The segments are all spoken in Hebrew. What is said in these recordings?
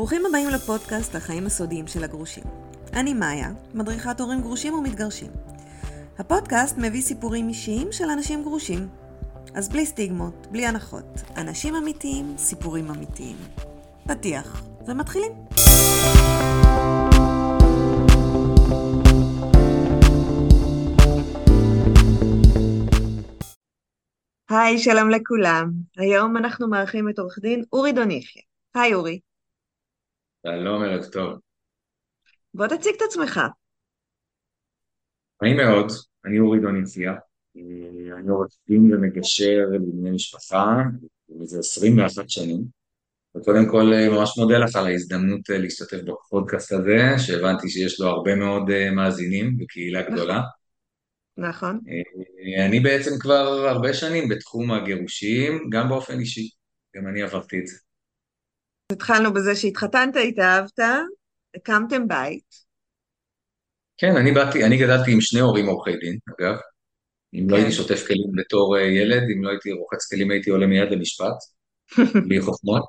ברוכים הבאים לפודקאסט החיים הסודיים של הגרושים. אני מאיה, מדריכת הורים גרושים ומתגרשים. הפודקאסט מביא סיפורים אישיים של אנשים גרושים. אז בלי סטיגמות, בלי הנחות. אנשים אמיתיים, סיפורים אמיתיים. פתיח, ומתחילים. היי, שלום לכולם. היום אנחנו מארחים את עורך דין אורי דוניחיה. היי אורי. שלום, ערב טוב. בוא תציג את עצמך. נעים מאוד, אני אורי דוניציה, אני עורך דין ומגשר לבני משפחה מזה 21 שנים, וקודם כל ממש מודה לך על ההזדמנות להשתתף בפודקאסט הזה, שהבנתי שיש לו הרבה מאוד מאזינים וקהילה גדולה. נכון. אני בעצם כבר הרבה שנים בתחום הגירושים, גם באופן אישי, גם אני עברתי את זה. התחלנו בזה שהתחתנת, התאהבת, הקמתם בית. כן, אני באתי, אני גדלתי עם שני הורים עורכי דין, אגב. אם לא כן. הייתי שוטף כלים בתור אה, ילד, אם לא הייתי רוחץ כלים הייתי עולה מיד למשפט, בלי חוכמות.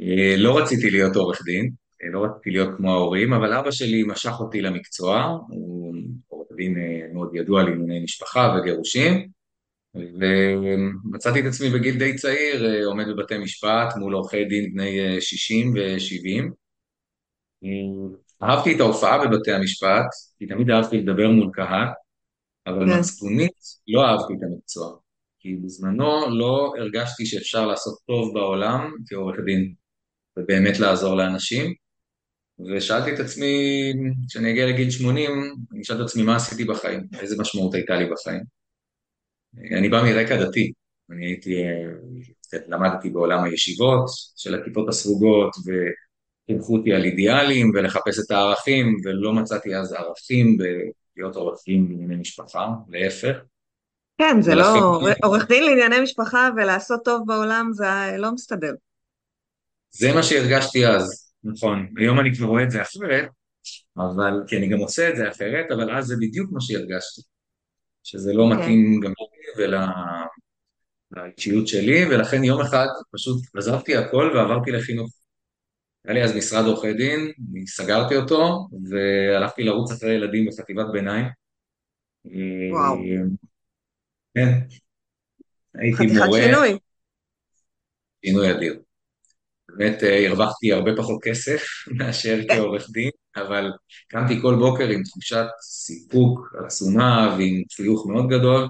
אה, לא רציתי להיות עורך דין, אה, לא רציתי להיות כמו ההורים, אבל אבא שלי משך אותי למקצוע, הוא עורך דין מאוד ידוע לענייני משפחה וגירושים, ומצאתי את עצמי בגיל די צעיר, אה, עומד בבתי משפט מול עורכי דין בני אה, 60 ו-70. אהבתי את ההופעה בבתי המשפט, כי תמיד אהבתי לדבר מול קהל, אבל כן. מצפונית לא אהבתי את המקצוע. כי בזמנו לא הרגשתי שאפשר לעשות טוב בעולם כעורך דין, ובאמת לעזור לאנשים. ושאלתי את עצמי, כשאני אגיע לגיל 80, אני שאלתי את עצמי מה עשיתי בחיים, איזה משמעות הייתה לי בחיים. אני בא מרקע דתי, אני הייתי, אה, למדתי בעולם הישיבות של הכיפות הסרוגות, וחינכו אותי על אידיאלים ולחפש את הערכים, ולא מצאתי אז ערכים בלהיות עורך דין בענייני משפחה, להפך. כן, זה לא... עורך דין לענייני משפחה ולעשות טוב בעולם זה לא מסתדר. זה מה שהרגשתי אז, נכון. היום אני כבר רואה את זה אחרת, אבל, כי אני גם עושה את זה אחרת, אבל אז זה בדיוק מה שהרגשתי. שזה לא כן. מתאים גם לי ול... לאישיות שלי, ולכן יום אחד פשוט עזבתי הכל ועברתי לחינוך. היה לי אז משרד עורכי דין, סגרתי אותו, והלכתי לרוץ אחרי ילדים בחטיבת ביניים. וואו. כן. הייתי חתיכת מורה, שינוי. שינוי אדיר. באמת אה, הרווחתי הרבה פחות כסף מאשר כעורך דין, אבל קמתי כל בוקר עם תחושת סיפוק עצומה ועם חיוך מאוד גדול,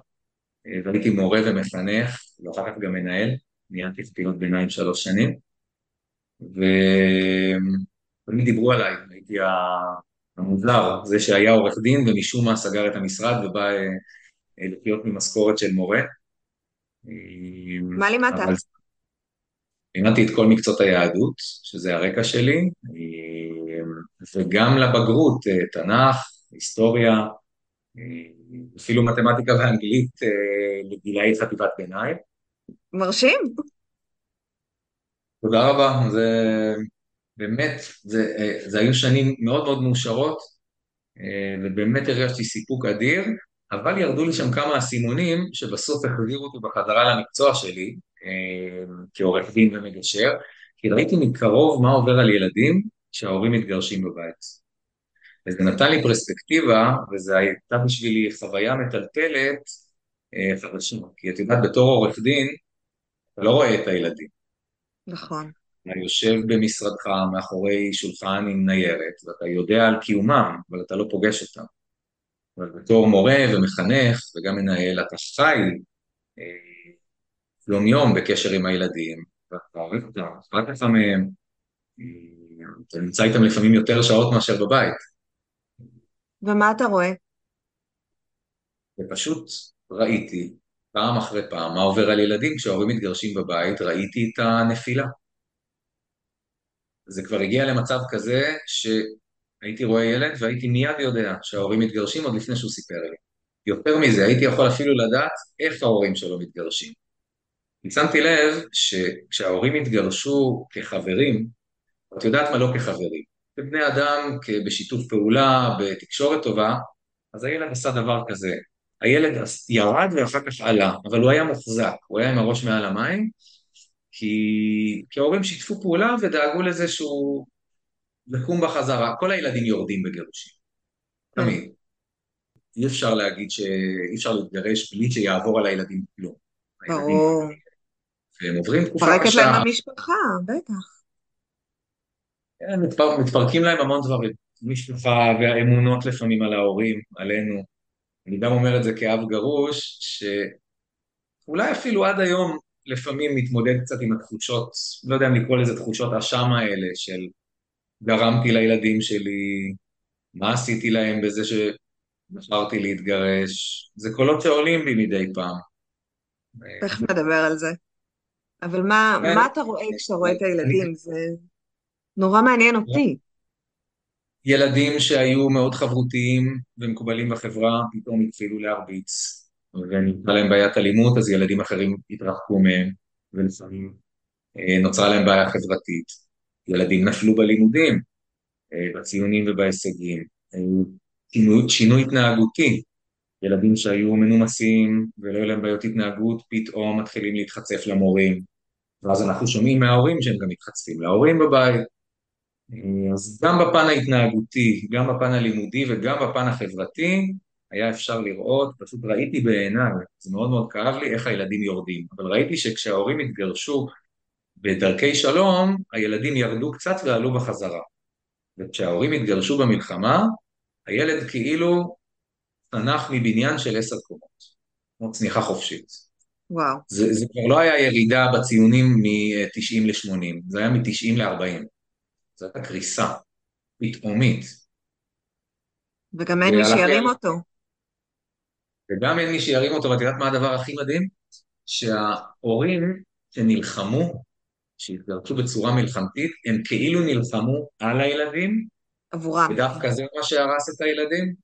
והייתי מורה ומחנך, ואחר כך גם מנהל, ניהלתי חטיבת ביניים שלוש שנים, ותמיד דיברו עליי, הייתי המוזר, זה שהיה עורך דין ומשום מה סגר את המשרד ובא אה, אה, לחיות ממשכורת של מורה. אה, מה לימדת? אבל לימדתי את כל מקצועות היהדות, שזה הרקע שלי, אה, וגם לבגרות, אה, תנ"ך, היסטוריה, אה, אפילו מתמטיקה ואנגלית אה, לגילאי חטיבת ביניים. מרשים. תודה רבה, זה באמת, זה, אה, זה היו שנים מאוד מאוד מאושרות, אה, ובאמת הרגשתי סיפוק אדיר, אבל ירדו לי שם כמה אסימונים שבסוף החזירו אותי בחזרה למקצוע שלי, כעורך דין ומגשר, כי ראיתי מקרוב מה עובר על ילדים שההורים מתגרשים בבית. וזה נתן לי פרספקטיבה, וזו הייתה בשבילי חוויה מטלטלת אה, כי את יודעת, בתור עורך דין, אתה לא רואה את הילדים. נכון. אתה יושב במשרדך מאחורי שולחן עם ניירת, ואתה יודע על קיומם, אבל אתה לא פוגש אותם. אבל בתור מורה ומחנך וגם מנהל, אתה חי אה, יום יום בקשר עם הילדים, ואתה אוהב אותם, אכפת לך מהם, אתה נמצא איתם לפעמים יותר שעות מאשר בבית, ומה אתה רואה? ופשוט ראיתי פעם אחרי פעם מה עובר על ילדים כשההורים מתגרשים בבית, ראיתי את הנפילה. זה כבר הגיע למצב כזה שהייתי רואה ילד והייתי מיד יודע שההורים מתגרשים עוד לפני שהוא סיפר לי. יותר מזה, הייתי יכול אפילו לדעת איך ההורים שלו מתגרשים. כי שמתי לב שכשההורים התגרשו כחברים, את יודעת מה לא כחברים, כבני אדם, בשיתוף פעולה, בתקשורת טובה, אז הילד עשה דבר כזה. הילד ירד ואחר כך עלה, אבל הוא היה מוחזק, הוא היה עם הראש מעל המים, כי, כי ההורים שיתפו פעולה ודאגו לזה שהוא יקום בחזרה. כל הילדים יורדים בגירושים, כן. תמיד. אי אפשר להגיד שאי אפשר להתגרש בלי שיעבור על הילדים כלום. ברור. והם עוברים תקופה קשה, להם המשפחה, בטח. כן, מתפר, מתפרקים להם המון דברים. משפחה והאמונות לפעמים על ההורים, עלינו. אני גם אומר את זה כאב גרוש, שאולי אפילו עד היום לפעמים מתמודד קצת עם התחושות, לא יודע אם לקרוא לזה תחושות אשם האלה, של גרמתי לילדים שלי, מה עשיתי להם בזה שבחרתי להתגרש. זה קולות שעולים בי מדי פעם. תכף נדבר על זה. אבל מה, כן. מה אתה רואה כשאתה רואה את הילדים? זה נורא מעניין אותי. ילדים שהיו מאוד חברותיים ומקובלים בחברה, פתאום התחילו להרביץ, ונקרא להם בעיית אלימות, אז ילדים אחרים התרחקו מהם, ולפעמים אה, נוצרה להם בעיה חברתית. ילדים נפלו בלימודים, אה, בציונים ובהישגים. שינוי, שינוי התנהגותי, ילדים שהיו מנומסים ולא היו להם בעיות התנהגות, פתאום מתחילים להתחצף למורים, ואז אנחנו שומעים מההורים שהם גם מתחצפים להורים בבית. אז גם בפן ההתנהגותי, גם בפן הלימודי וגם בפן החברתי, היה אפשר לראות, פשוט ראיתי בעיניי, זה מאוד מאוד כאב לי, איך הילדים יורדים. אבל ראיתי שכשההורים התגרשו בדרכי שלום, הילדים ירדו קצת ועלו בחזרה. וכשההורים התגרשו במלחמה, הילד כאילו צנח מבניין של עשר קומות, כמו צניחה חופשית. וואו. זה, זה כבר לא היה ירידה בציונים מ-90 ל-80, זה היה מ-90 ל-40. זו הייתה קריסה פתאומית. וגם אין מי שירים אותו. וגם אין מי שירים אותו, ואת יודעת מה הדבר הכי מדהים? שההורים שנלחמו, שהתגרשו בצורה מלחמתית, הם כאילו נלחמו על הילדים, עבורם. ודווקא זה מה שהרס את הילדים.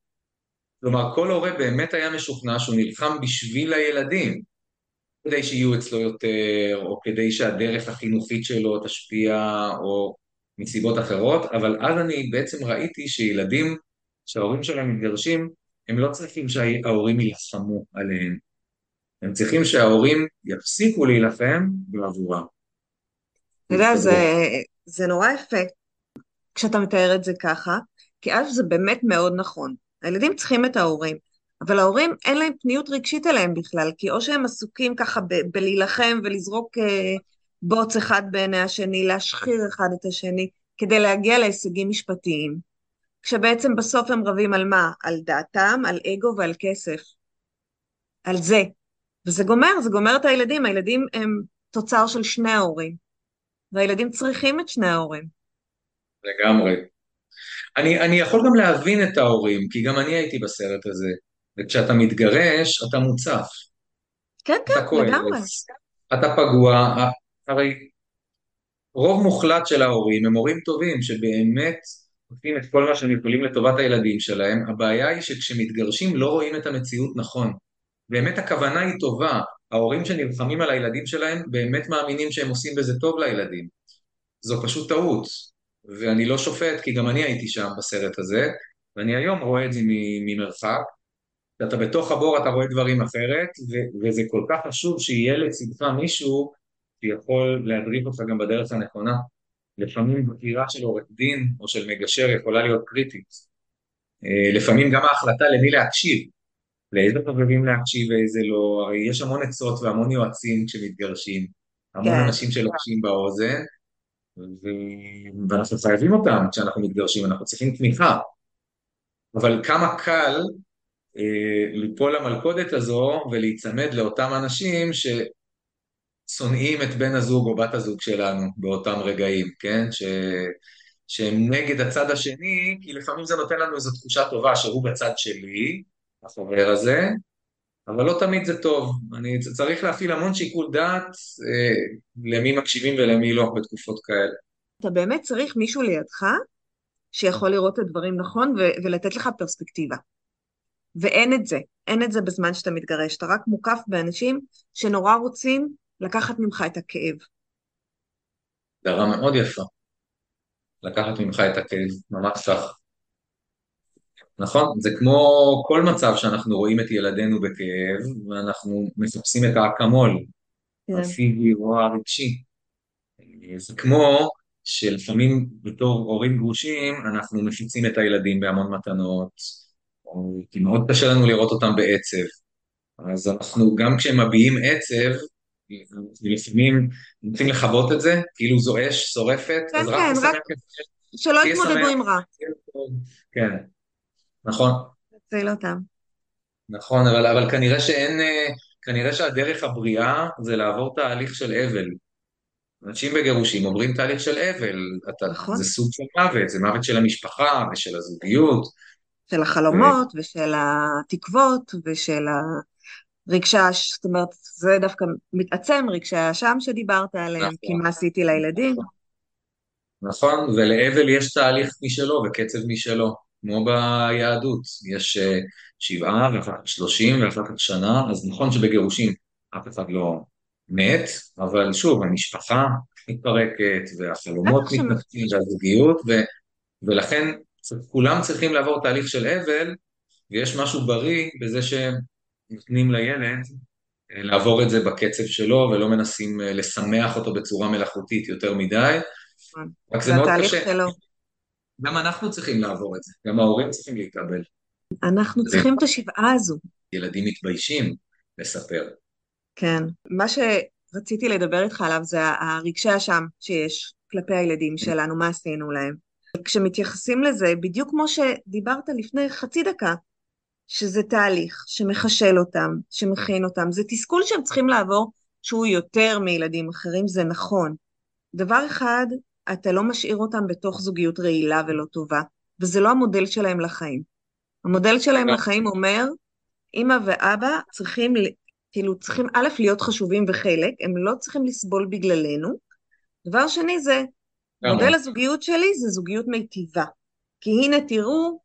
כלומר, כל הורה באמת היה משוכנע שהוא נלחם בשביל הילדים, כדי שיהיו אצלו יותר, או כדי שהדרך החינוכית שלו תשפיע, או מסיבות אחרות, אבל אז אני בעצם ראיתי שילדים שההורים שלהם מתגרשים, הם לא צריכים שההורים יילחמו עליהם. הם צריכים שההורים יפסיקו להילחם בעבורם. אתה יודע, זה, זה נורא יפה כשאתה מתאר את זה ככה, כי א' זה באמת מאוד נכון. הילדים צריכים את ההורים, אבל ההורים אין להם פניות רגשית אליהם בכלל, כי או שהם עסוקים ככה ב- בלהילחם ולזרוק אה, בוץ אחד בעיני השני, להשחיר אחד את השני, כדי להגיע להישגים משפטיים, כשבעצם בסוף הם רבים על מה? על דעתם, על אגו ועל כסף. על זה. וזה גומר, זה גומר את הילדים. הילדים הם תוצר של שני ההורים, והילדים צריכים את שני ההורים. לגמרי. אני, אני יכול גם להבין את ההורים, כי גם אני הייתי בסרט הזה. וכשאתה מתגרש, אתה מוצף. כן, אתה כן, כועס, לגמרי. אתה פגוע, הרי רוב מוחלט של ההורים הם הורים טובים שבאמת עושים את כל מה שהם יכולים לטובת הילדים שלהם, הבעיה היא שכשמתגרשים לא רואים את המציאות נכון. באמת הכוונה היא טובה, ההורים שנלחמים על הילדים שלהם באמת מאמינים שהם עושים בזה טוב לילדים. זו פשוט טעות, ואני לא שופט כי גם אני הייתי שם בסרט הזה, ואני היום רואה את זה ממרחק. כשאתה בתוך הבור אתה רואה דברים אחרת, ו- וזה כל כך חשוב שיהיה לצדך מישהו שיכול להדריך אותך גם בדרך הנכונה. לפעמים בחירה של עורך דין או של מגשר יכולה להיות קריטית. אה, לפעמים גם ההחלטה למי להקשיב, לאיזה חברים להקשיב ואיזה לא, הרי יש המון עצות והמון יועצים כשמתגרשים, המון כן. אנשים שלוחשים באוזן, ו... ואנחנו חייבים אותם כשאנחנו מתגרשים, אנחנו צריכים תמיכה. אבל כמה קל אה, ליפול למלכודת הזו ולהיצמד לאותם אנשים ששונאים את בן הזוג או בת הזוג שלנו באותם רגעים, כן? ש... שהם נגד הצד השני, כי לפעמים זה נותן לנו איזו תחושה טובה שהוא בצד שלי, החבר הזה, אבל לא תמיד זה טוב. אני צריך להפעיל המון שיקול דעת אה, למי מקשיבים ולמי לא בתקופות כאלה. אתה באמת צריך מישהו לידך שיכול לראות את הדברים נכון ו- ולתת לך פרספקטיבה. ואין את זה, אין את זה בזמן שאתה מתגרש, אתה רק מוקף באנשים שנורא רוצים לקחת ממך את הכאב. הגדרה מאוד יפה. לקחת ממך את הכאב, ממש כך. נכון? זה כמו כל מצב שאנחנו רואים את ילדינו בכאב, ואנחנו מחפשים את האקמול, כן. הפיזי או הרגשי. זה כמו שלפעמים בתור הורים גרושים אנחנו מפיצים את הילדים בהמון מתנות, כי מאוד קשה לנו לראות אותם בעצב. אז אנחנו, גם כשהם מביעים עצב, לפעמים רוצים לכבות את זה, כאילו זו אש שורפת, כן, אז כן, רק תשמח, רק שלא יתמודדו עם רע. כן, נכון, תציל אותם. נכון, אבל, אבל כנראה שאין, אה, כנראה שהדרך הבריאה זה לעבור תהליך של אבל. אנשים בגירושים עוברים תהליך של אבל, אתה, נכון. זה סוג של מוות, זה מוות של המשפחה ושל הזוגיות. של החלומות ושל התקוות ושל הרגשי, הש- זאת אומרת, זה דווקא מתעצם, רגשי האשם שדיברת עליהם, נכון, כי מה עשיתי לילדים? נכון. ולאבל יש תהליך משלו וקצב משלו, כמו ביהדות, יש אה, שבעה ואחר כך שלושים ואחר כך שנה, אז נכון שבגירושים אף אחד לא מת, אבל שוב, המשפחה מתפרקת והחלומות שהם מתנתקים והזוגיות, ו, ולכן כולם צריכים לעבור תהליך של אבל, ויש משהו בריא בזה שנותנים לילד אה, לעבור את זה בקצב שלו ולא מנסים אה, לשמח אותו בצורה מלאכותית יותר מדי, רק זה מאוד קשה. שלו. גם אנחנו צריכים לעבור את זה, גם ההורים צריכים להתאבל. אנחנו צריכים את השבעה הזו. ילדים מתביישים לספר. כן. מה שרציתי לדבר איתך עליו זה הרגשי אשם שיש כלפי הילדים שלנו, מה עשינו להם. כשמתייחסים לזה, בדיוק כמו שדיברת לפני חצי דקה, שזה תהליך שמחשל אותם, שמכין אותם, זה תסכול שהם צריכים לעבור שהוא יותר מילדים אחרים, זה נכון. דבר אחד, אתה לא משאיר אותם בתוך זוגיות רעילה ולא טובה, וזה לא המודל שלהם לחיים. המודל שלהם לא. לחיים אומר, אמא ואבא צריכים, כאילו, צריכים א', להיות חשובים וחלק, הם לא צריכים לסבול בגללנו. דבר שני זה, מודל הזוגיות שלי זה זוגיות מיטיבה. כי הנה תראו,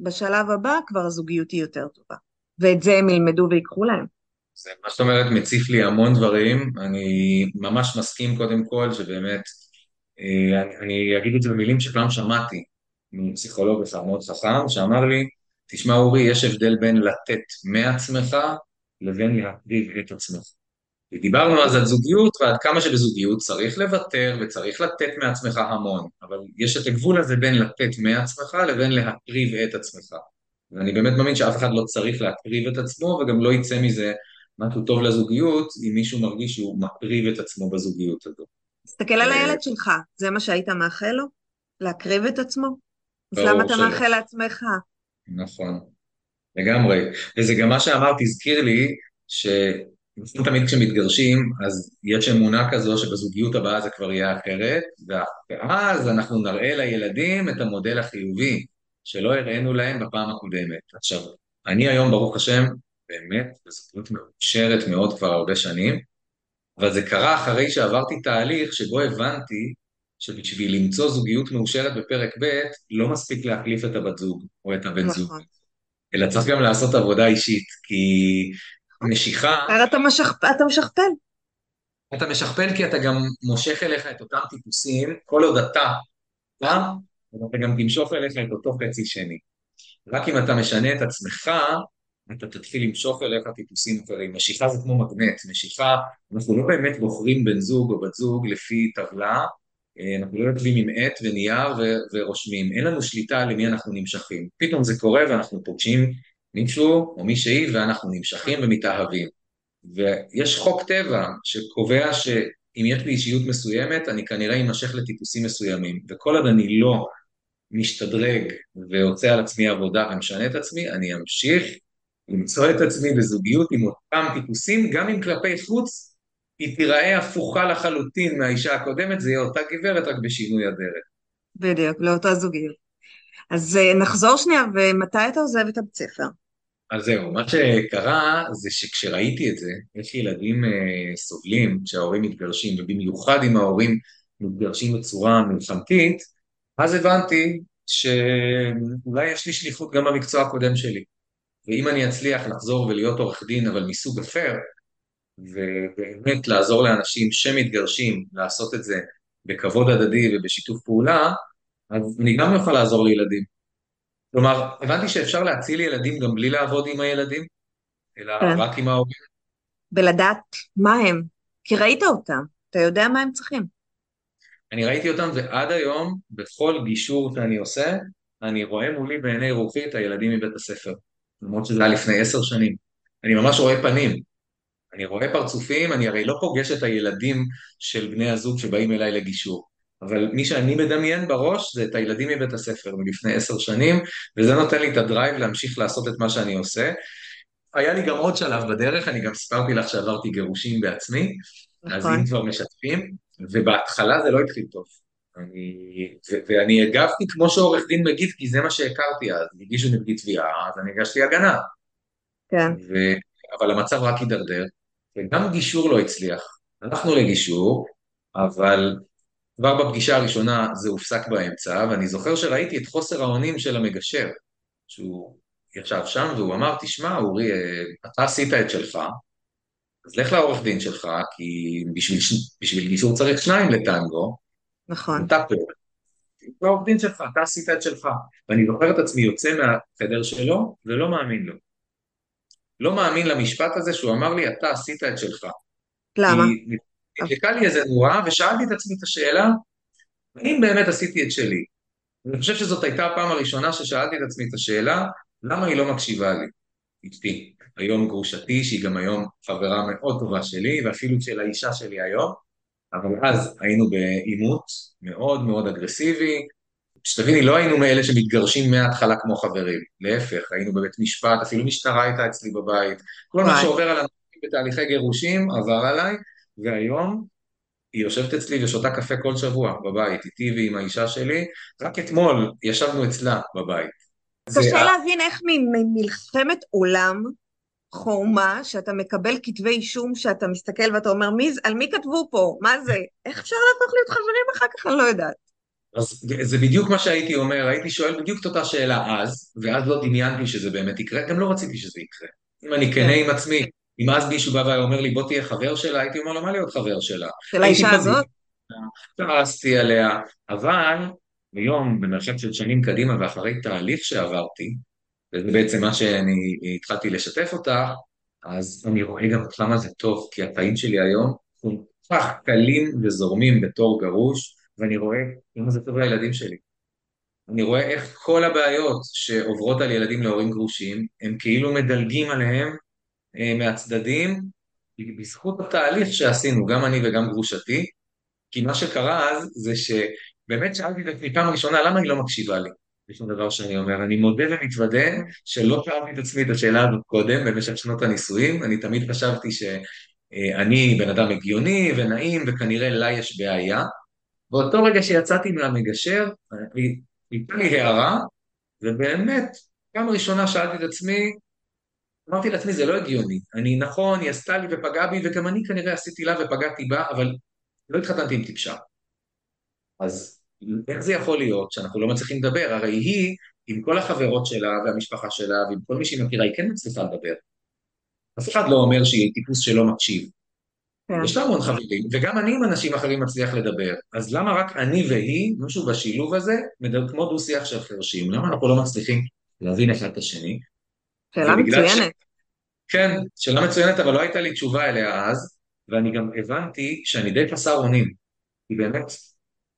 בשלב הבא כבר הזוגיות היא יותר טובה. ואת זה הם ילמדו ויקחו להם. זה, מה שאת אומרת מציף לי המון דברים, אני ממש מסכים קודם כל שבאמת, אה, אני, אני אגיד את זה במילים שפעם שמעתי מפסיכולוג אחד מאוד חכם, שאמר לי, תשמע אורי, יש הבדל בין לתת מעצמך לבין להקריב את עצמך. ודיברנו אז על זוגיות ועד כמה שבזוגיות צריך לוותר וצריך לתת מעצמך המון, אבל יש את הגבול הזה בין לתת מעצמך לבין להקריב את עצמך. ואני באמת מאמין שאף אחד לא צריך להקריב את עצמו וגם לא יצא מזה משהו טוב לזוגיות אם מישהו מרגיש שהוא מקריב את עצמו בזוגיות הזו. תסתכל על אה, הילד שלך, זה מה שהיית מאחל לו? להקריב את עצמו? אז למה אתה. מאחל לעצמך? נכון, לגמרי. וזה גם מה שאמרת, הזכיר לי ש... תמיד כשמתגרשים, אז יש אמונה כזו שבזוגיות הבאה זה כבר יהיה אחרת, ואז אנחנו נראה לילדים את המודל החיובי שלא הראינו להם בפעם הקודמת. עכשיו, אני היום, ברוך השם, באמת, בזוגיות מאושרת מאוד כבר הרבה שנים, אבל זה קרה אחרי שעברתי תהליך שבו הבנתי שבשביל למצוא זוגיות מאושרת בפרק ב', לא מספיק להחליף את הבת זוג או את הבן זוג, נכון. אלא צריך גם לעשות עבודה אישית, כי משיכה, אחרת אתה משכפ- אתה משכפל. אתה משכפל כי אתה גם מושך אליך את אותם טיפוסים, כל עוד אתה, אה? אתה גם תמשוך אליך את אותו חצי שני. רק אם אתה משנה את עצמך, אתה תתחיל למשוך אליך טיפוסים אחרים. משיכה זה כמו מגנט, משיכה, אנחנו לא באמת בוחרים בן זוג או בת זוג לפי טבלה, אה, אנחנו לא יושבים עם עט ונייר ו- ורושמים, אין לנו שליטה למי אנחנו נמשכים. פתאום זה קורה ואנחנו פוגשים מישהו או מישהי ואנחנו נמשכים ומתאהבים. ויש חוק טבע שקובע שאם יש לי אישיות מסוימת, אני כנראה אמשך לטיפוסים מסוימים, וכל עוד אני לא משתדרג ועושה על עצמי עבודה ומשנה את עצמי, אני אמשיך למצוא את עצמי בזוגיות עם אותם טיפוסים, גם אם כלפי חוץ היא תיראה הפוכה לחלוטין מהאישה הקודמת, זה יהיה אותה גברת רק בשינוי הדרך. בדיוק, לאותה זוגיות. אז אה, נחזור שנייה, ומתי אתה עוזב את הבית ספר? אז זהו, מה שקרה זה שכשראיתי את זה, איך ילדים אה, סובלים כשההורים מתגרשים, ובמיוחד אם ההורים מתגרשים בצורה מלחמתית, אז הבנתי שאולי יש לי שליחות גם במקצוע הקודם שלי. ואם אני אצליח לחזור ולהיות עורך דין, אבל מסוג אחר, ובאמת לעזור לאנשים שמתגרשים לעשות את זה בכבוד הדדי ובשיתוף פעולה, אז אני גם יכול לעזור לילדים. כלומר, הבנתי שאפשר להציל ילדים גם בלי לעבוד עם הילדים, אלא כן. רק עם ההורים. בלדעת מה הם, כי ראית אותם, אתה יודע מה הם צריכים. אני ראיתי אותם ועד היום, בכל גישור שאני עושה, אני רואה מולי בעיני רוחי את הילדים מבית הספר. למרות שזה היה לפני עשר שנים. אני ממש רואה פנים. אני רואה פרצופים, אני הרי לא פוגש את הילדים של בני הזוג שבאים אליי לגישור. אבל מי שאני מדמיין בראש זה את הילדים מבית הספר מלפני עשר שנים, וזה נותן לי את הדרייב להמשיך לעשות את מה שאני עושה. היה לי גם עוד שלב בדרך, אני גם סיפרתי לך שעברתי גירושים בעצמי, אז נכון. אם כבר משתפים, ובהתחלה זה לא התחיל טוב. אני, ו- ואני הגבתי כמו שעורך דין מגיב, כי זה מה שהכרתי אז, הגישו נגדי תביעה, אז אני הגשתי הגנה. כן, ו... אבל המצב רק הידרדר, וגם גישור לא הצליח. הלכנו לגישור, אבל כבר בפגישה הראשונה זה הופסק באמצע, ואני זוכר שראיתי את חוסר האונים של המגשר, שהוא ישב שם והוא אמר, תשמע, אורי, אה, אתה עשית את שלך, אז לך לעורך דין שלך, כי בשביל, בשביל גישור צריך שניים לטנגו, נכון. אתה פה, לעורך דין שלך, אתה עשית את שלך. ואני זוכר את עצמי יוצא מהחדר שלו, ולא מאמין לו. לא מאמין למשפט הזה שהוא אמר לי, אתה עשית את שלך. למה? כי נדלקה לי איזה נורה, ושאלתי את עצמי את השאלה, האם באמת עשיתי את שלי? אני חושב שזאת הייתה הפעם הראשונה ששאלתי את עצמי את השאלה, למה היא לא מקשיבה לי? אשתי, היום גרושתי, שהיא גם היום חברה מאוד טובה שלי, ואפילו של האישה שלי היום, אבל אז היינו בעימות מאוד מאוד אגרסיבי, שתביני, לא היינו מאלה שמתגרשים מההתחלה כמו חברים, להפך, היינו בבית משפט, אפילו משטרה הייתה אצלי בבית, כל מה. שעובר על אנשים בתהליכי גירושים עבר עליי, והיום היא יושבת אצלי ושותה קפה כל שבוע בבית, איתי ועם האישה שלי, רק אתמול ישבנו אצלה בבית. זה, קשה ה- להבין איך ממלחמת עולם חורמה, שאתה מקבל כתבי אישום, שאתה מסתכל ואתה אומר, מי, זה- על מי כתבו פה? מה זה? איך אפשר להפוך להיות חברים אחר כך? אני לא יודעת. אז זה בדיוק מה שהייתי אומר, הייתי שואל בדיוק את אותה שאלה אז, ואז לא דמיינתי שזה באמת יקרה, גם לא רציתי שזה יקרה. אם אני כנה כן. עם עצמי, אם אז מישהו בא והיה אומר לי בוא תהיה חבר שלה, הייתי אומר לו מה להיות חבר שלה? של האישה הזאת? כעסתי עליה, אבל ביום, במרחק של שנים קדימה ואחרי תהליך שעברתי, וזה בעצם מה שאני התחלתי לשתף אותך, אז אני רואה גם כמה זה טוב, כי החיים שלי היום כל כך קלים וזורמים בתור גרוש, ואני רואה כמה זה טוב לילדים שלי. אני רואה איך כל הבעיות שעוברות על ילדים להורים גרושים, הם כאילו מדלגים עליהם מהצדדים, בזכות התהליך שעשינו, גם אני וגם גרושתי, כי מה שקרה אז זה שבאמת שאלתי את עצמי פעם ראשונה למה היא לא מקשיבה לי. עוד דבר שאני אומר, אני מודה ומתוודה שלא שאלתי את עצמי את השאלה הזאת קודם במשך שנות הנישואים, אני תמיד חשבתי שאני בן אדם הגיוני ונעים וכנראה לה יש בעיה. באותו רגע שיצאתי מהמגשר, הייתה לי הערה, ובאמת, פעם ראשונה שאלתי את עצמי, אמרתי לעצמי זה לא הגיוני, אני נכון, היא עשתה לי ופגעה בי וגם אני כנראה עשיתי לה ופגעתי בה, אבל לא התחתנתי עם טיפשה. אז איך זה יכול להיות שאנחנו לא מצליחים לדבר? הרי היא, עם כל החברות שלה והמשפחה שלה ועם כל מי שהיא מכירה, היא כן מצליחה לדבר. אף אחד לא אומר שהיא טיפוס שלא מקשיב. כן. יש לה המון חברים, וגם אני עם אנשים אחרים מצליח לדבר. אז למה רק אני והיא, משהו בשילוב הזה, מדבר כמו דו-שיח של חרשים? למה אנחנו לא מצליחים להבין אחד את השני? שאלה ובגלל ש- מצוינת. כן, שאלה מצוינת, אבל לא הייתה לי תשובה אליה אז, ואני גם הבנתי שאני די חסר אונים. כי באמת,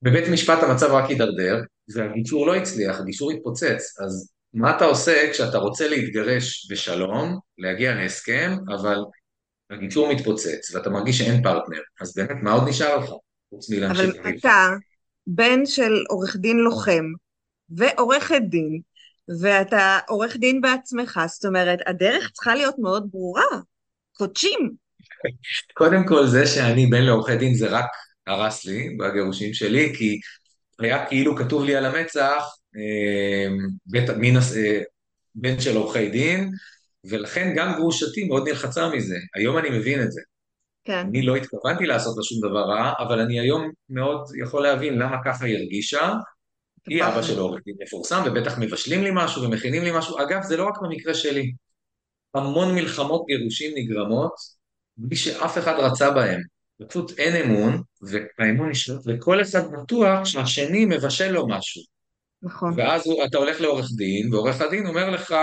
בבית משפט המצב רק הידרדר, והגישור לא הצליח, הגישור התפוצץ. אז מה אתה עושה כשאתה רוצה להתגרש בשלום, להגיע להסכם, אבל הגישור מתפוצץ, ואתה מרגיש שאין פרטנר, אז באמת, מה עוד נשאר לך? חוץ מלהמשיך אבל. אתה בן של עורך דין לוחם ועורכת דין, ואתה עורך דין בעצמך, זאת אומרת, הדרך צריכה להיות מאוד ברורה. קודשים. קודם כל, זה שאני בן לעורכי דין זה רק הרס לי בגירושים שלי, כי היה כאילו כתוב לי על המצח, אה, בית, מין, הס- אה, בן של עורכי דין, ולכן גם גרושתי מאוד נלחצה מזה. היום אני מבין את זה. כן. אני לא התכוונתי לעשות לה שום דבר רע, אבל אני היום מאוד יכול להבין למה ככה היא הרגישה. היא אבא. של עורך דין מפורסם, ובטח מבשלים לי משהו ומכינים לי משהו. אגב, זה לא רק במקרה שלי. המון מלחמות גירושים נגרמות בלי שאף אחד רצה בהם. פשוט אין אמון, והאמון נשלט, וכל אחד בטוח שהשני מבשל לו משהו. נכון. ואז הוא, אתה הולך לעורך דין, ועורך הדין אומר לך,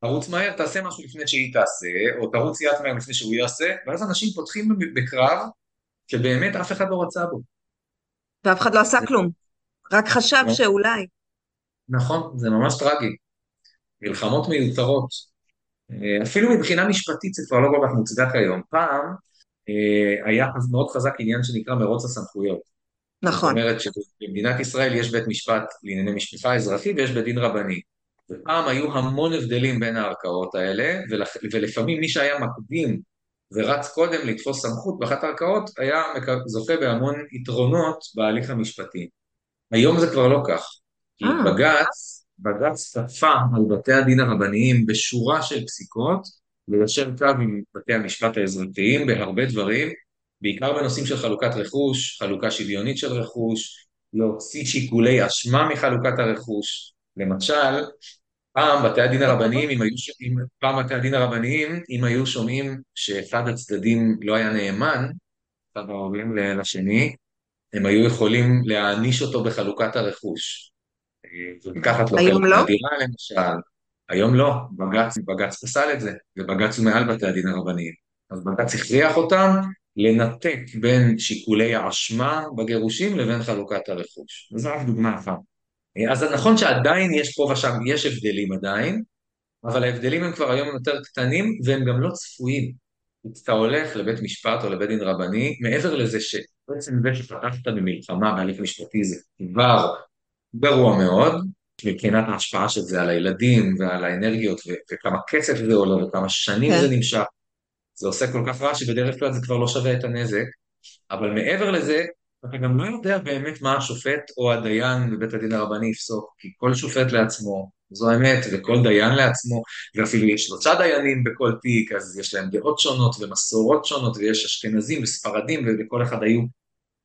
תרוץ מהר, תעשה משהו לפני שהיא תעשה, או תרוץ יד מהר לפני שהוא יעשה, ואז אנשים פותחים בקרב שבאמת אף אחד לא רצה בו. ואף אחד לא עשה כלום, רק חשב לא. שאולי. נכון, זה ממש טרגי. מלחמות מיותרות. אה, אפילו מבחינה משפטית זה כבר לא כל כך מוצדק היום. פעם אה, היה מאוד חזק עניין שנקרא מרוץ הסמכויות. נכון. זאת אומרת שבמדינת ישראל יש בית משפט לענייני משפחה אזרחי ויש בית דין רבני. ופעם היו המון הבדלים בין הערכאות האלה, ולפעמים מי שהיה מקדים ורץ קודם לתפוס סמכות באחת הערכאות היה זוכה בהמון יתרונות בהליך המשפטי. היום זה כבר לא כך, כי אה. בג"ץ, בג"ץ כפה על בתי הדין הרבניים בשורה של פסיקות ליישר קו עם בתי המשפט האזרחיים בהרבה דברים, בעיקר בנושאים של חלוקת רכוש, חלוקה שוויונית של רכוש, להוציא שיקולי אשמה מחלוקת הרכוש. למשל, פעם בתי הדין הרבניים, אם היו, אם, פעם בתי הדין הרבניים, אם היו שומעים שאחד הצדדים לא היה נאמן, אחד ההורים לשני, הם היו יכולים להעניש אותו בחלוקת הרכוש. ולקחת לו היום לא? הדירה למשל. היום לא, בג"ץ, בג"ץ פסל את זה, ובג"ץ הוא מעל בתי הדין הרבניים. אז בג"ץ הכריח אותם לנתק בין שיקולי האשמה בגירושים לבין חלוקת הרכוש. וזו רק דוגמה אחת. אז נכון שעדיין יש פה ושם, יש הבדלים עדיין, אבל ההבדלים הם כבר היום יותר קטנים והם גם לא צפויים. כשאתה הולך לבית משפט או לבית דין רבני, מעבר לזה שבעצם זה שפתחת במלחמה בהליך משפטי זה כבר גרוע מאוד, מבחינת ההשפעה של זה על הילדים ועל האנרגיות ו- וכמה כסף זה עולה וכמה שנים כן. זה נמשך, זה עושה כל כך רע שבדרך כלל זה כבר לא שווה את הנזק, אבל מעבר לזה, אתה גם לא יודע באמת מה השופט או הדיין בבית הדין הרבני יפסוק, כי כל שופט לעצמו, זו האמת, וכל דיין לעצמו, ואפילו יש שלושה דיינים בכל תיק, אז יש להם דעות שונות ומסורות שונות, ויש אשכנזים וספרדים, ולכל אחד היו,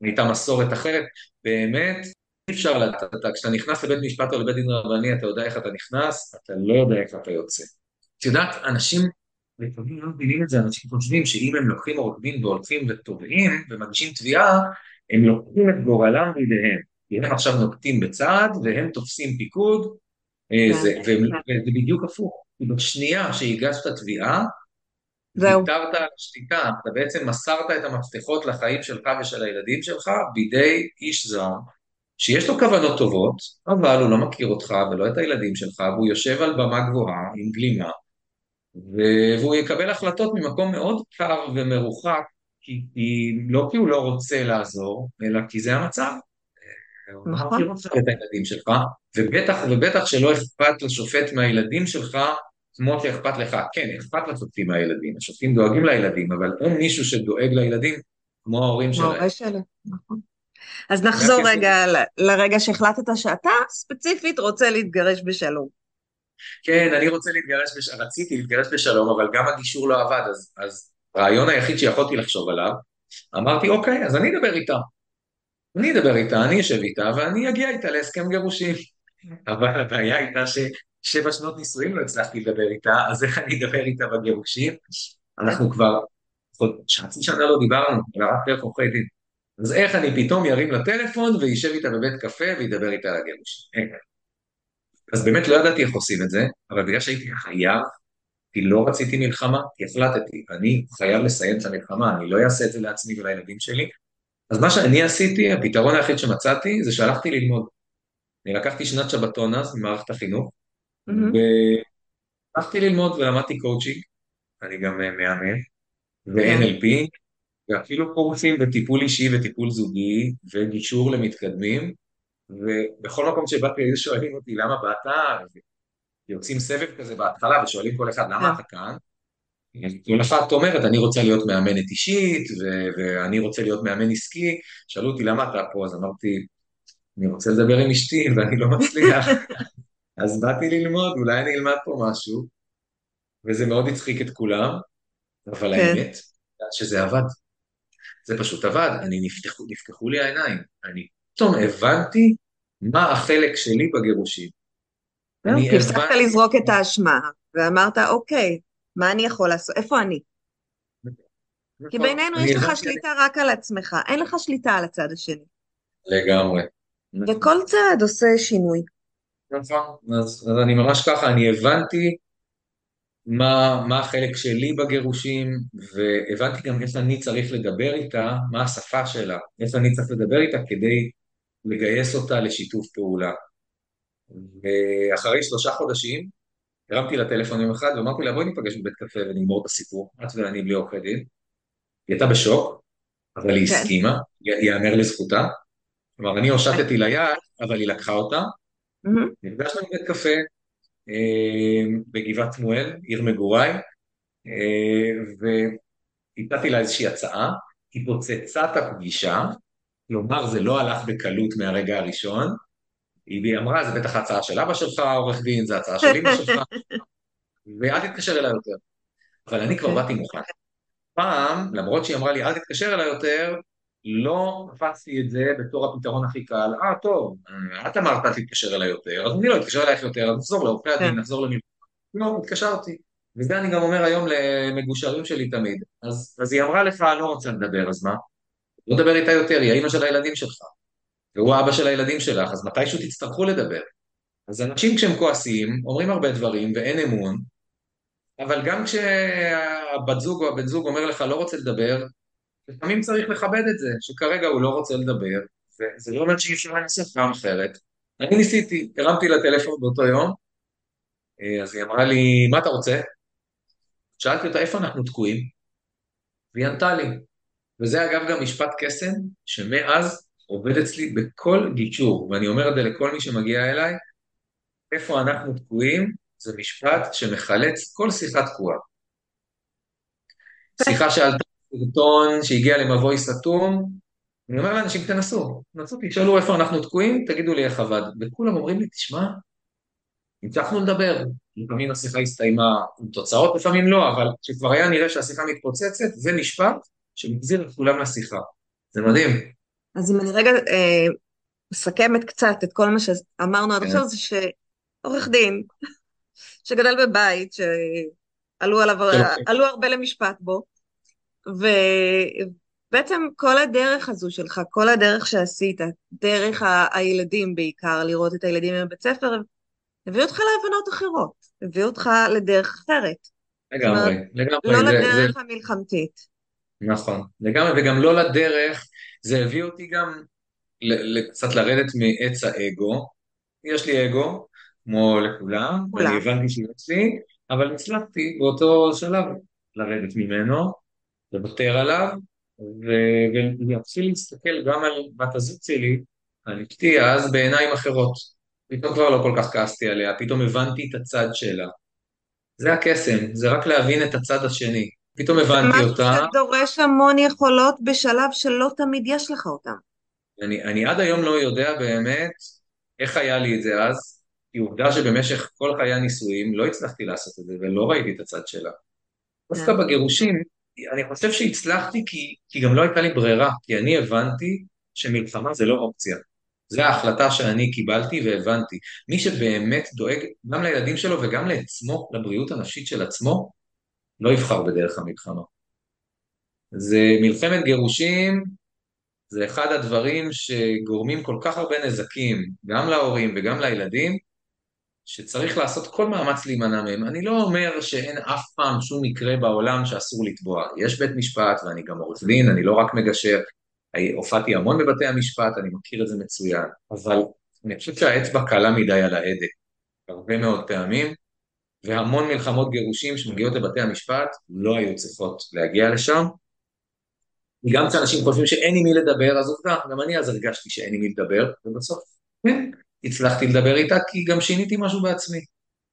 הייתה מסורת אחרת. באמת, אי אפשר לדעת, כשאתה נכנס לבית משפט או לבית דין רבני, אתה יודע איך אתה נכנס, אתה לא יודע איך אתה יוצא. את יודעת, אנשים לפעמים לא מבינים את זה, אנשים חושבים שאם הם לוקחים עורך דין והולכים ותובעים ומגישים תביעה, הם לוקחים את גורלם בידיהם. כי הם עכשיו נוקטים בצעד והם תופסים פיקוד, אה, זה, וזה בדיוק הפוך. בשנייה שהגשת תביעה, ויתרת על השתיקה, אתה בעצם מסרת את המפתחות לחיים שלך ושל הילדים שלך בידי איש זר, שיש לו כוונות טובות, אבל הוא לא מכיר אותך ולא את הילדים שלך, והוא יושב על במה גבוהה עם גלימה, והוא יקבל החלטות ממקום מאוד קר ומרוחק, כי, כי לא כי הוא לא רוצה לעזור, אלא כי זה המצב. נכון. הוא מכיר אותך את הילדים שלך, ובטח ובטח שלא אכפת לשופט מהילדים שלך כמו שאכפת לך. כן, אכפת לשופטים מהילדים, השופטים דואגים לילדים, אבל אין מישהו שדואג לילדים כמו ההורים שלהם. ההורים שלהם, נכון. אז נחזור רגע לרגע שהחלטת שאתה ספציפית רוצה להתגרש בשלום. כן, אני רוצה להתגרש, בש... רציתי להתגרש בשלום, אבל גם הגישור לא עבד, אז, אז הרעיון היחיד שיכולתי לחשוב עליו, אמרתי, אוקיי, אז אני אדבר איתה. אני אדבר איתה, אני אשב איתה, ואני אגיע איתה להסכם גירושים. אבל הבעיה הייתה ששבע שנות נישואים לא הצלחתי לדבר איתה, אז איך אני אדבר איתה בגירושים? אנחנו כבר חצי שנה לא דיברנו, אלא רק דרך עורכי דין. אז איך אני פתאום ירים לטלפון וישב איתה בבית קפה וידבר איתה על הגירוש? אז באמת לא ידעתי איך עושים את זה, אבל בגלל שהייתי חייב, כי לא רציתי מלחמה, כי החלטתי, אני חייב לסיים את המלחמה, אני לא אעשה את זה לעצמי ולילדים שלי. אז מה שאני עשיתי, הפתרון היחיד שמצאתי, זה שהלכתי ללמוד. אני לקחתי שנת שבתון אז ממערכת החינוך, mm-hmm. והלכתי ללמוד ולמדתי קואוצ'ינג, אני גם אה, מאמן, ו-NLP, ואפילו קורסים בטיפול אישי וטיפול זוגי וגישור למתקדמים, ובכל מקום שבאתי היו שואלים אותי למה באת, יוצאים סבב כזה בהתחלה ושואלים כל אחד למה אתה כאן, כל אחת אומרת אני רוצה להיות מאמנת אישית ו- ואני רוצה להיות מאמן עסקי, שאלו אותי למה אתה פה, אז אמרתי אני רוצה לדבר עם אשתי ואני לא מצליח, אז באתי ללמוד, אולי אני אלמד פה משהו, וזה מאוד הצחיק את כולם, אבל כן. האמת, שזה עבד. זה פשוט עבד, אני נפתחו, נפתחו לי העיניים, אני פתאום הבנתי מה החלק שלי בגירושים. אני הבנתי... הפסקת לזרוק את האשמה, ואמרת, אוקיי, מה אני יכול לעשות? איפה אני? נכון. כי בינינו יש לך שליטה רק על עצמך, אין לך שליטה על הצד השני. לגמרי. וכל צעד עושה שינוי. נכון, אז, אז אני ממש ככה, אני הבנתי מה, מה החלק שלי בגירושים, והבנתי גם איך אני צריך לדבר איתה, מה השפה שלה, איך אני צריך לדבר איתה כדי לגייס אותה לשיתוף פעולה. ואחרי שלושה חודשים הרמתי לה טלפון יום אחד ואמרתי לה בואי ניפגש בבית קפה ונגמור את הסיפור, את ואני בלי עורכי דין. היא הייתה בשוק, אבל היא כן. הסכימה, ייאמר לזכותה. כלומר, אני הושטתי ליד, אבל היא לקחה אותה. נפגשנו בבית קפה אה, בגבעת שמואל, עיר מגוריי, אה, והצעתי לה איזושהי הצעה, היא פוצצה את הפגישה, כלומר זה לא הלך בקלות מהרגע הראשון, היא אמרה, זה בטח ההצעה של אבא שלך, עורך דין, זה הצעה של אמא שלך, ואל תתקשר אליי יותר. אבל אני כבר באתי מוכן. פעם, למרות שהיא אמרה לי, אל תתקשר אליי יותר, לא תפסתי את זה בתור הפתרון הכי קל, אה, טוב, את אמרת אל תתקשר אליי יותר, אז אני לא אתקשר אלייך יותר, אז נחזור לעורכי הדין, כן. נחזור למלחמה. לא, התקשרתי. וזה אני גם אומר היום למגושרים שלי תמיד. אז, אז היא אמרה לך, לא רוצה לדבר, אז מה? לא לדבר איתה יותר, היא האמא של הילדים שלך. והוא האבא של הילדים שלך, אז מתישהו תצטרכו לדבר. אז אנשים כשהם כועסים, אומרים הרבה דברים ואין אמון, אבל גם כשהבת זוג או הבן זוג אומר לך לא רוצה לדבר, לפעמים צריך לכבד את זה, שכרגע הוא לא רוצה לדבר, וזה לא אומר שאי אפשר לנסות פעם אחרת. אני ניסיתי, הרמתי לה טלפון באותו יום, אה, אז היא אמרה לי, מה אתה רוצה? שאלתי אותה, איפה אנחנו תקועים? והיא ענתה לי. וזה אגב גם משפט קסם, שמאז עובד אצלי בכל גישור, ואני אומר את זה לכל מי שמגיע אליי, איפה אנחנו תקועים, זה משפט שמחלץ כל שיחה תקועה. שיחה שעלתה סרטון שהגיע למבוי סתום, אני אומר לאנשים, תנסו, תנסו, תשאלו איפה אנחנו תקועים, תגידו לי איך עבד. וכולם אומרים לי, תשמע, המשכנו לדבר. לפעמים השיחה הסתיימה עם תוצאות, לפעמים לא, אבל כשכבר היה נראה שהשיחה מתפוצצת, זה משפט שמחזיר את כולם לשיחה. זה מדהים. אז אם אני רגע אה, מסכמת קצת את כל מה שאמרנו עד כן. עכשיו, זה שעורך דין, שגדל בבית, שעלו הרבה למשפט בו, ובעצם כל הדרך הזו שלך, כל הדרך שעשית, דרך ה- הילדים בעיקר, לראות את הילדים בבית ספר, הביא אותך להבנות אחרות, הביא אותך לדרך אחרת. לגמרי, לגמרי. לא זה, לדרך זה... המלחמתית. נכון, לגמרי, וגם לא לדרך, זה הביא אותי גם קצת לרדת מעץ האגו. יש לי אגו, כמו לכולם, ואני הבנתי שיש לי, אבל הצלחתי באותו שלב לרדת ממנו, לוותר עליו, ולהתחיל להסתכל גם על בת הזוג שלי, על אשתי אז בעיניים אחרות. פתאום כבר לא כל כך כעסתי עליה, פתאום הבנתי את הצד שלה. זה הקסם, זה רק להבין את הצד השני. פתאום הבנתי אותה. זה משהו שדורש המון יכולות בשלב שלא תמיד יש לך אותן. אני, אני עד היום לא יודע באמת איך היה לי את זה אז, כי עובדה שבמשך כל חיי הנישואים לא הצלחתי לעשות את זה ולא ראיתי את הצד שלה. דווקא כן. בגירושים, אני חושב שהצלחתי כי, כי גם לא הייתה לי ברירה, כי אני הבנתי שמלחמה זה לא אופציה. זו ההחלטה שאני קיבלתי והבנתי. מי שבאמת דואג גם לילדים שלו וגם לעצמו, לבריאות הנפשית של עצמו, לא יבחר בדרך המלחמה. זה מלחמת גירושים, זה אחד הדברים שגורמים כל כך הרבה נזקים, גם להורים וגם לילדים, שצריך לעשות כל מאמץ להימנע מהם. אני לא אומר שאין אף פעם שום מקרה בעולם שאסור לתבוע. יש בית משפט, ואני גם עורך דין, אני לא רק מגשר, הופעתי המון בבתי המשפט, אני מכיר את זה מצוין, אבל אני חושב שהאצבע קלה מדי על ההדק, הרבה מאוד פעמים, והמון מלחמות גירושים שמגיעות לבתי המשפט לא היו צריכות להגיע לשם. גם כשאנשים חושבים שאין עם מי לדבר, אז עובדה, גם אני אז הרגשתי שאין עם מי לדבר, ובסוף, כן, הצלחתי לדבר איתה כי גם שיניתי משהו בעצמי,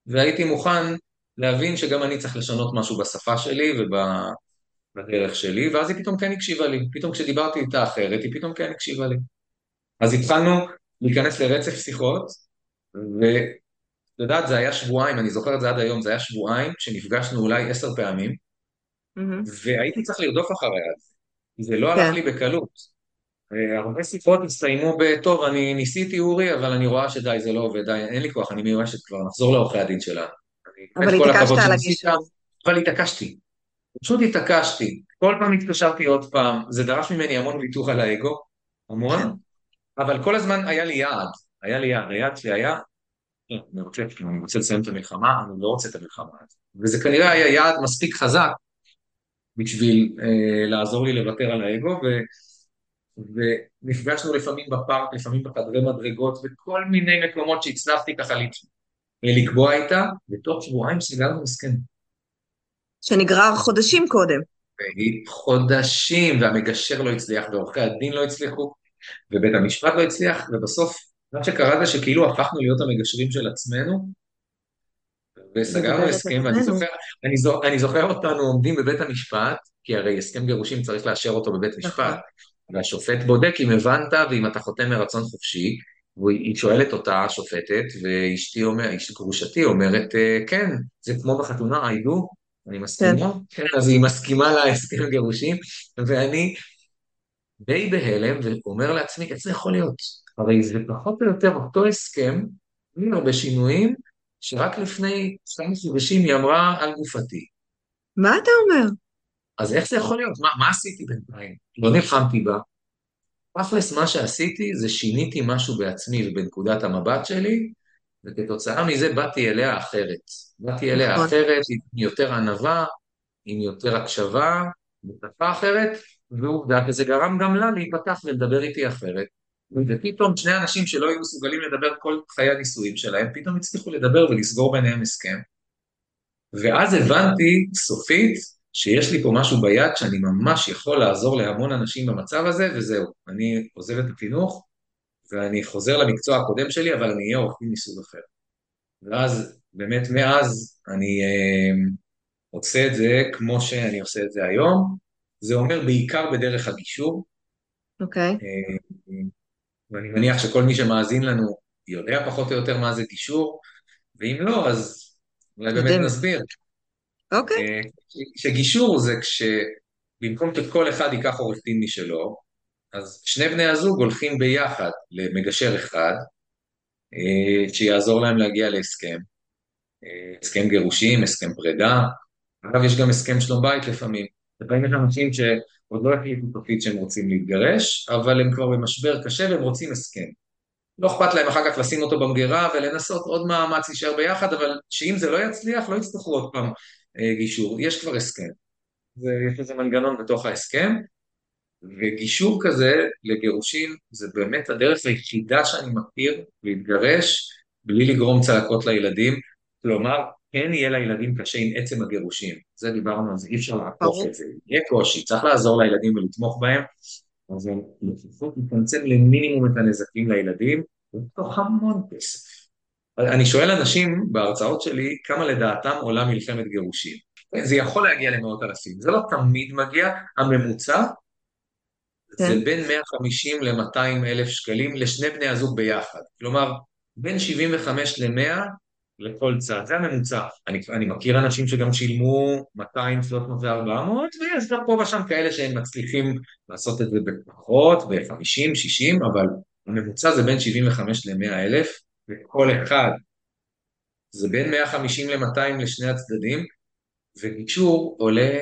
והייתי מוכן להבין שגם אני צריך לשנות משהו בשפה שלי ובדרך שלי, ואז היא פתאום כן הקשיבה לי, פתאום כשדיברתי איתה אחרת, היא פתאום כן הקשיבה לי. אז התחלנו להיכנס לרצף שיחות, ואת יודעת, זה היה שבועיים, אני זוכר את זה עד היום, זה היה שבועיים שנפגשנו אולי עשר פעמים, mm-hmm. והייתי צריך לרדוף אחריה, זה לא הלך כן. לי בקלות. אה, הרבה שיחות הסתיימו בטוב, אני ניסיתי אורי, אבל אני רואה שדי, זה לא עובד, די, אין לי כוח, אני מיואשת כבר, נחזור לעורכי הדין שלנו. אבל התעקשת על הגישה. אבל התעקשתי, פשוט התעקשתי. כל פעם התקשרתי עוד פעם, זה דרש ממני המון ויתור על האגו, המון, כן. אבל כל הזמן היה לי יעד, היה לי יעד, היעד שלי היה, אה, אני רוצה, אני רוצה לסיים את המלחמה, אני לא רוצה את המלחמה הזאת. וזה כנראה היה יעד מספיק חזק בשביל אה, לעזור לי לוותר על האגו, ו... ונפגשנו לפעמים בפארק, לפעמים בחדרי מדרגות, וכל מיני מקומות שהצלחתי ככה לקבוע איתה, ותוך שבועיים סגרנו הסכם. שנגרר חודשים קודם. חודשים, והמגשר לא הצליח, ועורכי הדין לא הצליחו, ובית המשפט לא הצליח, ובסוף, מה שקרה זה שכאילו הפכנו להיות המגשרים של עצמנו, וסגרנו הסכם, ואני זוכר, אני, זוכר, אני זוכר אותנו עומדים בבית המשפט, כי הרי הסכם גירושים צריך לאשר אותו בבית משפט, נכון. והשופט בודק אם הבנת ואם אתה חותם מרצון חופשי, והיא שואלת אותה, השופטת, ואשתי אומרת, גרושתי אומרת, אה, כן, זה כמו בחתונה, I do, אני מסכימה, כן. כן, אז היא מסכימה להסכם גירושים, ואני די בהלם, ואומר לעצמי, איך זה יכול להיות? הרי זה פחות או יותר אותו הסכם, בלי הרבה שינויים, שרק לפני כמה חודשים היא אמרה על גופתי. מה אתה אומר? אז איך זה יכול להיות? מה, מה עשיתי בינתיים? לא נלחמתי בה. תכלס מה שעשיתי זה שיניתי משהו בעצמי ובנקודת המבט שלי, וכתוצאה מזה באתי אליה אחרת. באתי אליה נכון. אחרת עם יותר ענווה, עם יותר הקשבה, בשפה אחרת, ועובדה, וזה גרם גם לה להיפתח ולדבר איתי אחרת. ופתאום שני אנשים שלא היו מסוגלים לדבר כל חיי הנישואים שלהם, פתאום הצליחו לדבר ולסגור ביניהם הסכם. ואז הבנתי סופית שיש לי פה משהו ביד שאני ממש יכול לעזור להמון אנשים במצב הזה, וזהו, אני עוזב את החינוך, ואני חוזר למקצוע הקודם שלי, אבל אני אהיה עורך דין מסוג אחר. ואז, באמת מאז, אני אה, עושה את זה כמו שאני עושה את זה היום, זה אומר בעיקר בדרך הגישור. אוקיי. Okay. אה, ואני מניח שכל מי שמאזין לנו יודע פחות או יותר מה זה גישור, ואם לא, אז אולי באמת נסביר. אוקיי. אה, שגישור זה כשבמקום שכל אחד ייקח עורך דין משלו, אז שני בני הזוג הולכים ביחד למגשר אחד, אה, שיעזור להם להגיע להסכם. אה, הסכם גירושים, הסכם פרידה, אגב יש גם הסכם שלום בית לפעמים. לפעמים יש אנשים שעוד לא החליטו תופית שהם רוצים להתגרש, אבל הם כבר במשבר קשה והם רוצים הסכם. לא אכפת להם אחר כך לשים אותו במגירה ולנסות עוד מאמץ להישאר ביחד, אבל שאם זה לא יצליח, לא יצטרכו עוד פעם גישור, יש כבר הסכם. ויש איזה מנגנון בתוך ההסכם, וגישור כזה לגירושים זה באמת הדרך היחידה שאני מכיר להתגרש בלי לגרום צלקות לילדים, כלומר, כן יהיה לילדים קשה עם עצם הגירושים, זה דיברנו על זה, אי אפשר לעקוף את זה, יהיה קושי, צריך לעזור לילדים ולתמוך בהם, אז לפחות נצמצם למינימום את הנזקים לילדים, ותוך המון כסף. אני שואל אנשים בהרצאות שלי, כמה לדעתם עולה מלחמת גירושים. זה יכול להגיע למאות אלפים, זה לא תמיד מגיע, הממוצע זה כן. בין 150 ל-200 אלף שקלים לשני בני הזוג ביחד. כלומר, בין 75 ל-100 לכל צד, זה הממוצע. אני, אני מכיר אנשים שגם שילמו 200, 300 ו-400, ויש גם פה ושם כאלה שהם מצליחים לעשות את זה בפחות, ב-50, 60, אבל הממוצע זה בין 75 ל-100 אלף, וכל אחד זה בין 150 ל-200 לשני הצדדים, וגישור עולה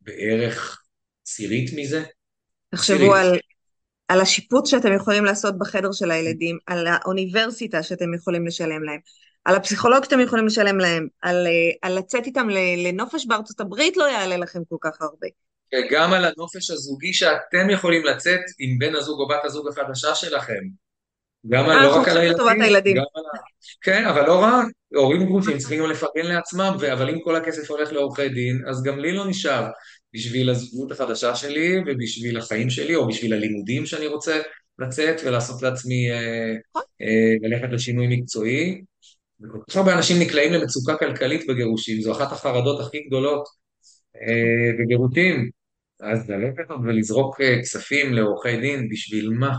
בערך עשירית מזה. תחשבו על, על השיפוט שאתם יכולים לעשות בחדר של הילדים, על האוניברסיטה שאתם יכולים לשלם להם, על הפסיכולוג שאתם יכולים לשלם להם, על, על לצאת איתם לנופש בארצות הברית לא יעלה לכם כל כך הרבה. גם על הנופש הזוגי שאתם יכולים לצאת עם בן הזוג או בת הזוג החדשה שלכם. גם על, לא רק על הילדים. גם על ה... כן, אבל לא רק, הורים גרושים צריכים גם לפרגן לעצמם, אבל אם כל הכסף הולך לעורכי דין, אז גם לי לא נשאר בשביל הזוגות החדשה שלי ובשביל החיים שלי, או בשביל הלימודים שאני רוצה לצאת ולעשות לעצמי, אה, נכון. אה, ללכת לשינוי מקצועי. וכל כך הרבה אנשים נקלעים למצוקה כלכלית בגירושים, זו אחת החרדות הכי גדולות אה, בגירושים. אז ללכת עוד ולזרוק אה, כספים לעורכי דין, בשביל מה?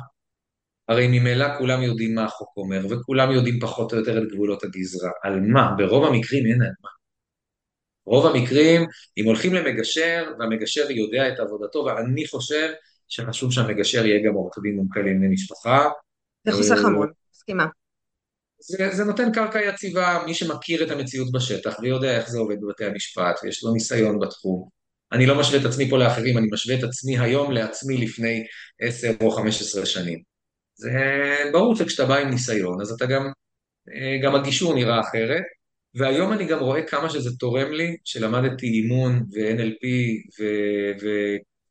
הרי ממילא כולם יודעים מה החוק אומר, וכולם יודעים פחות או יותר את גבולות הגזרה. על מה? ברוב המקרים אין על מה. רוב המקרים, אם הולכים למגשר, והמגשר יודע את עבודתו, ואני חושב שחשוב שהמגשר יהיה גם עורך דין מומחה לענייני משפחה. זה חוסך אה, המון, מסכימה. זה, זה נותן קרקע יציבה, מי שמכיר את המציאות בשטח ויודע איך זה עובד בבתי המשפט, ויש לו ניסיון בתחום. אני לא משווה את עצמי פה לאחרים, אני משווה את עצמי היום לעצמי לפני 10 או 15 שנים. זה ברור שכשאתה בא עם ניסיון, אז אתה גם, אה, גם הגישור נראה אחרת, והיום אני גם רואה כמה שזה תורם לי, שלמדתי אימון ו-NLP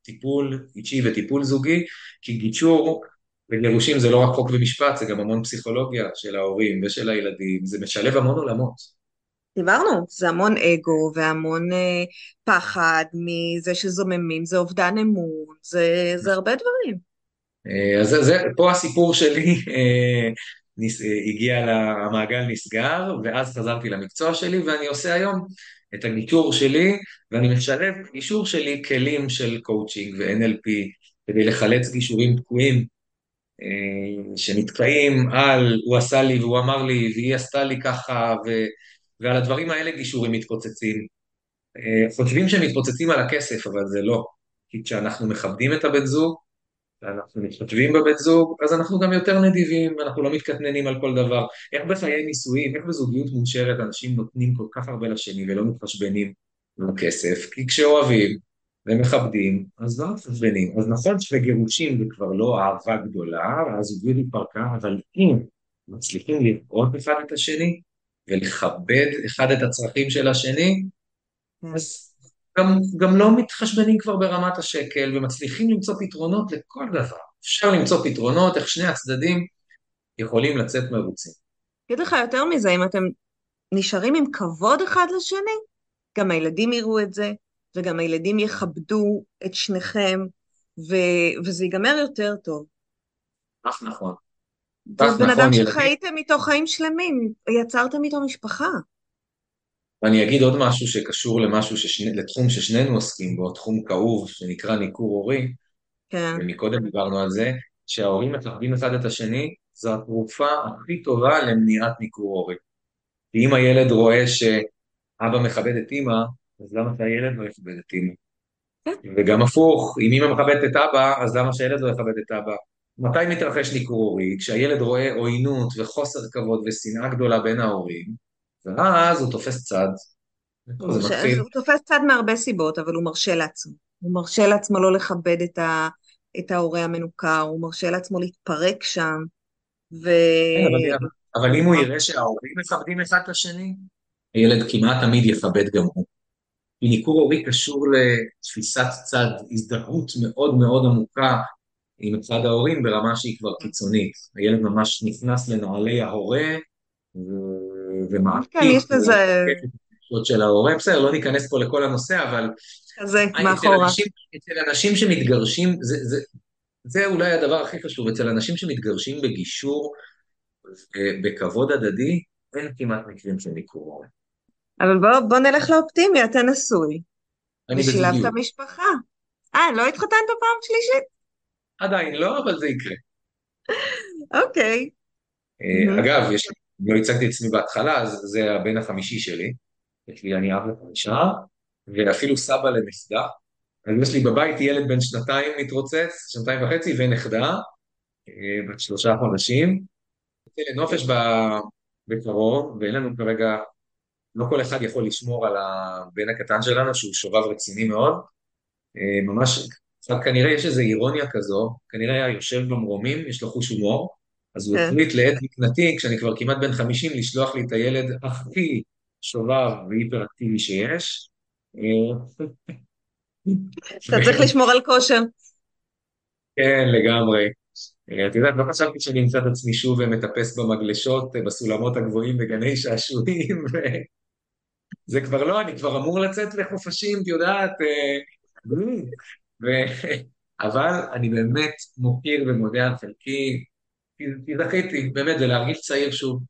טיפול אישי וטיפול זוגי, כי גישור וגירושים זה לא רק חוק ומשפט, זה גם המון פסיכולוגיה של ההורים ושל הילדים, זה משלב המון עולמות. דיברנו, זה המון אגו והמון אה, פחד מזה שזוממים, זה אובדן אמון, זה, זה הרבה דברים. אה, אז זה, פה הסיפור שלי אה, נס, אה, הגיע, המעגל נסגר, ואז חזרתי למקצוע שלי, ואני עושה היום את הגישור שלי, ואני משלב גישור שלי כלים של קואוצ'ינג ו-NLP, כדי לחלץ גישורים תקועים שנתקעים על הוא עשה לי והוא אמר לי והיא עשתה לי ככה ו, ועל הדברים האלה גישורים מתפוצצים. חושבים שהם מתפוצצים על הכסף אבל זה לא, כי כשאנחנו מכבדים את הבן זוג ואנחנו מתכתבים בבן זוג אז אנחנו גם יותר נדיבים ואנחנו לא מתקטננים על כל דבר. איך בחיי נישואים, איך בזוגיות מאושרת אנשים נותנים כל כך הרבה לשני ולא מתחשבנים על הכסף, כי כשאוהבים ומכבדים, אז לא מתחשבנים. אז נכון שבגירושים זה כבר לא אהבה גדולה, הזוגיות התפרקה, אבל אם מצליחים לראות אחד את השני ולכבד אחד את הצרכים של השני, אז גם, גם לא מתחשבנים כבר ברמת השקל ומצליחים למצוא פתרונות לכל דבר. אפשר למצוא פתרונות איך שני הצדדים יכולים לצאת מרוצים. אגיד לך יותר מזה, אם אתם נשארים עם כבוד אחד לשני, גם הילדים יראו את זה, וגם הילדים יכבדו את שניכם, ו- וזה ייגמר יותר טוב. כך נכון. זה בן נכון, אדם שחייתם איתו חיים שלמים, יצרתם איתו משפחה. ואני אגיד עוד משהו שקשור למשהו ששני, לתחום ששנינו עוסקים בו, תחום כאוב שנקרא ניכור הורי, כן. ומקודם דיברנו על זה, שההורים מכבדים אחד את השני, זו התרופה הכי טובה למניעת ניכור הורי. כי אם הילד רואה שאבא מכבד את אימא, אז למה שהילד לא יכבד את אימא? כן. וגם הפוך, אם אימא מכבדת את אבא, אז למה שהילד לא יכבד את אבא? מתי מתרחש ניכור הורי? כשהילד רואה עוינות וחוסר כבוד ושנאה גדולה בין ההורים, ואז הוא תופס צד. הוא, ש... הוא תופס צד מהרבה סיבות, אבל הוא מרשה לעצמו. הוא מרשה לעצמו לא לכבד את, ה... את ההורה המנוכר, הוא מרשה לעצמו להתפרק שם, ו... כן, אבל, אבל אם הוא יראה שההורים מכבדים אחד את השני, הילד כמעט תמיד יכבד גם הוא. כי ניכור הורי קשור לתפיסת צד, הזדהות מאוד מאוד עמוקה עם צד ההורים ברמה שהיא כבר קיצונית. הילד ממש נכנס לנעלי ההורה ומעתיק. כן, יש לזה... של ההורה, בסדר, לא ניכנס פה לכל הנושא, אבל... כזה, מאחורה. אצל אנשים שמתגרשים, זה, זה, זה אולי הדבר הכי חשוב, אצל אנשים שמתגרשים בגישור, בכבוד הדדי, אין כמעט מקרים של ניכור הורה. אבל בוא, בוא נלך לאופטימי, אתה נשוי. ושילבת משפחה. אה, לא התחתנת פעם שלישית? עדיין לא, אבל זה יקרה. אוקיי. אה, אגב, יש, לא הצגתי את עצמי בהתחלה, אז זה הבן החמישי שלי. יש לי אני אב לחמישה, ואפילו סבא לנכדה. אז יש לי בבית ילד בן שנתיים מתרוצץ, שנתיים וחצי, ונכדה, אה, בת שלושה חודשים. יוצא לנופש בקרוב, ואין לנו כרגע, לא כל אחד יכול לשמור על הבן הקטן שלנו, שהוא שובב רציני מאוד. אה, ממש, כנראה יש איזו אירוניה כזו, כנראה היה יושב במרומים, יש לו חוש הומור, אז הוא כן. החליט לעת מקנתי, כשאני כבר כמעט בן 50, לשלוח לי את הילד הכי שובב והיפראקטיבי שיש. אתה צריך לשמור על כושר. כן, לגמרי. את יודעת, לא חשבתי שאני אמצא את עצמי שוב מטפס במגלשות, בסולמות הגבוהים בגני שעשועים, זה כבר לא, אני כבר אמור לצאת לחופשים, את יודעת, אה, ו... אבל אני באמת מוקיר ומודה על חלקי, כי זכיתי, באמת, זה להרגיש צעיר שוב.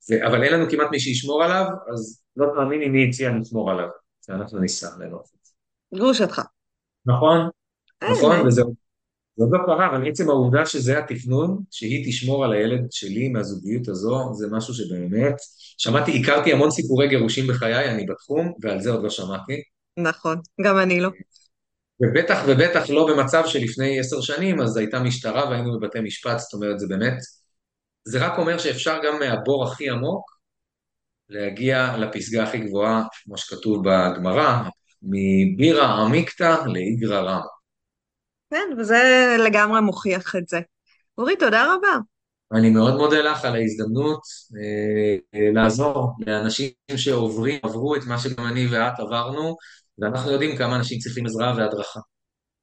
זה, אבל אין לנו כמעט מי שישמור עליו, אז לא תאמיני מי הציע לשמור עליו, שאנחנו ניסע לנופץ. גרושתך. נכון, נכון, וזה עוד לא קרה, אבל עצם העובדה שזה התכנון, שהיא תשמור על הילד שלי מהזוגיות הזו, זה משהו שבאמת, שמעתי, הכרתי המון סיפורי גירושים בחיי, אני בתחום, ועל זה עוד לא שמעתי. נכון, גם אני לא. ובטח ובטח לא במצב שלפני עשר שנים, אז הייתה משטרה והיינו בבתי משפט, זאת אומרת, זה באמת זה רק אומר שאפשר גם מהבור הכי עמוק להגיע לפסגה הכי גבוהה, כמו שכתוב בגמרא, מבירא עמיקתא לאיגרא רמא. כן, וזה לגמרי מוכיח את זה. אורי, תודה רבה. אני מאוד מודה לך על ההזדמנות אה, אה, לעזור לאנשים שעוברים, עברו את מה שגם אני ואת עברנו, ואנחנו יודעים כמה אנשים צריכים עזרה והדרכה.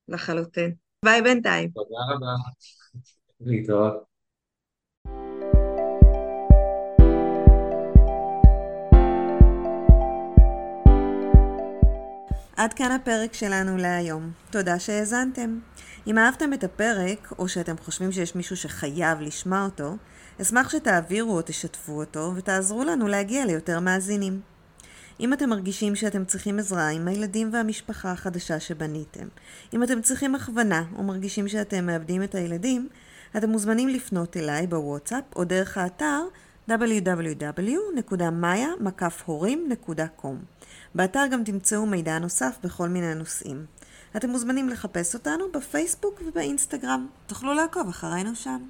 לחלוטין. ביי בינתיים. תודה רבה. להתראות. עד כאן הפרק שלנו להיום. תודה שהאזנתם. אם אהבתם את הפרק, או שאתם חושבים שיש מישהו שחייב לשמוע אותו, אשמח שתעבירו או תשתפו אותו, ותעזרו לנו להגיע ליותר מאזינים. אם אתם מרגישים שאתם צריכים עזרה עם הילדים והמשפחה החדשה שבניתם, אם אתם צריכים הכוונה או מרגישים שאתם מאבדים את הילדים, אתם מוזמנים לפנות אליי בוואטסאפ או דרך האתר www.maya.com. באתר גם תמצאו מידע נוסף בכל מיני נושאים. אתם מוזמנים לחפש אותנו בפייסבוק ובאינסטגרם. תוכלו לעקוב אחרינו שם.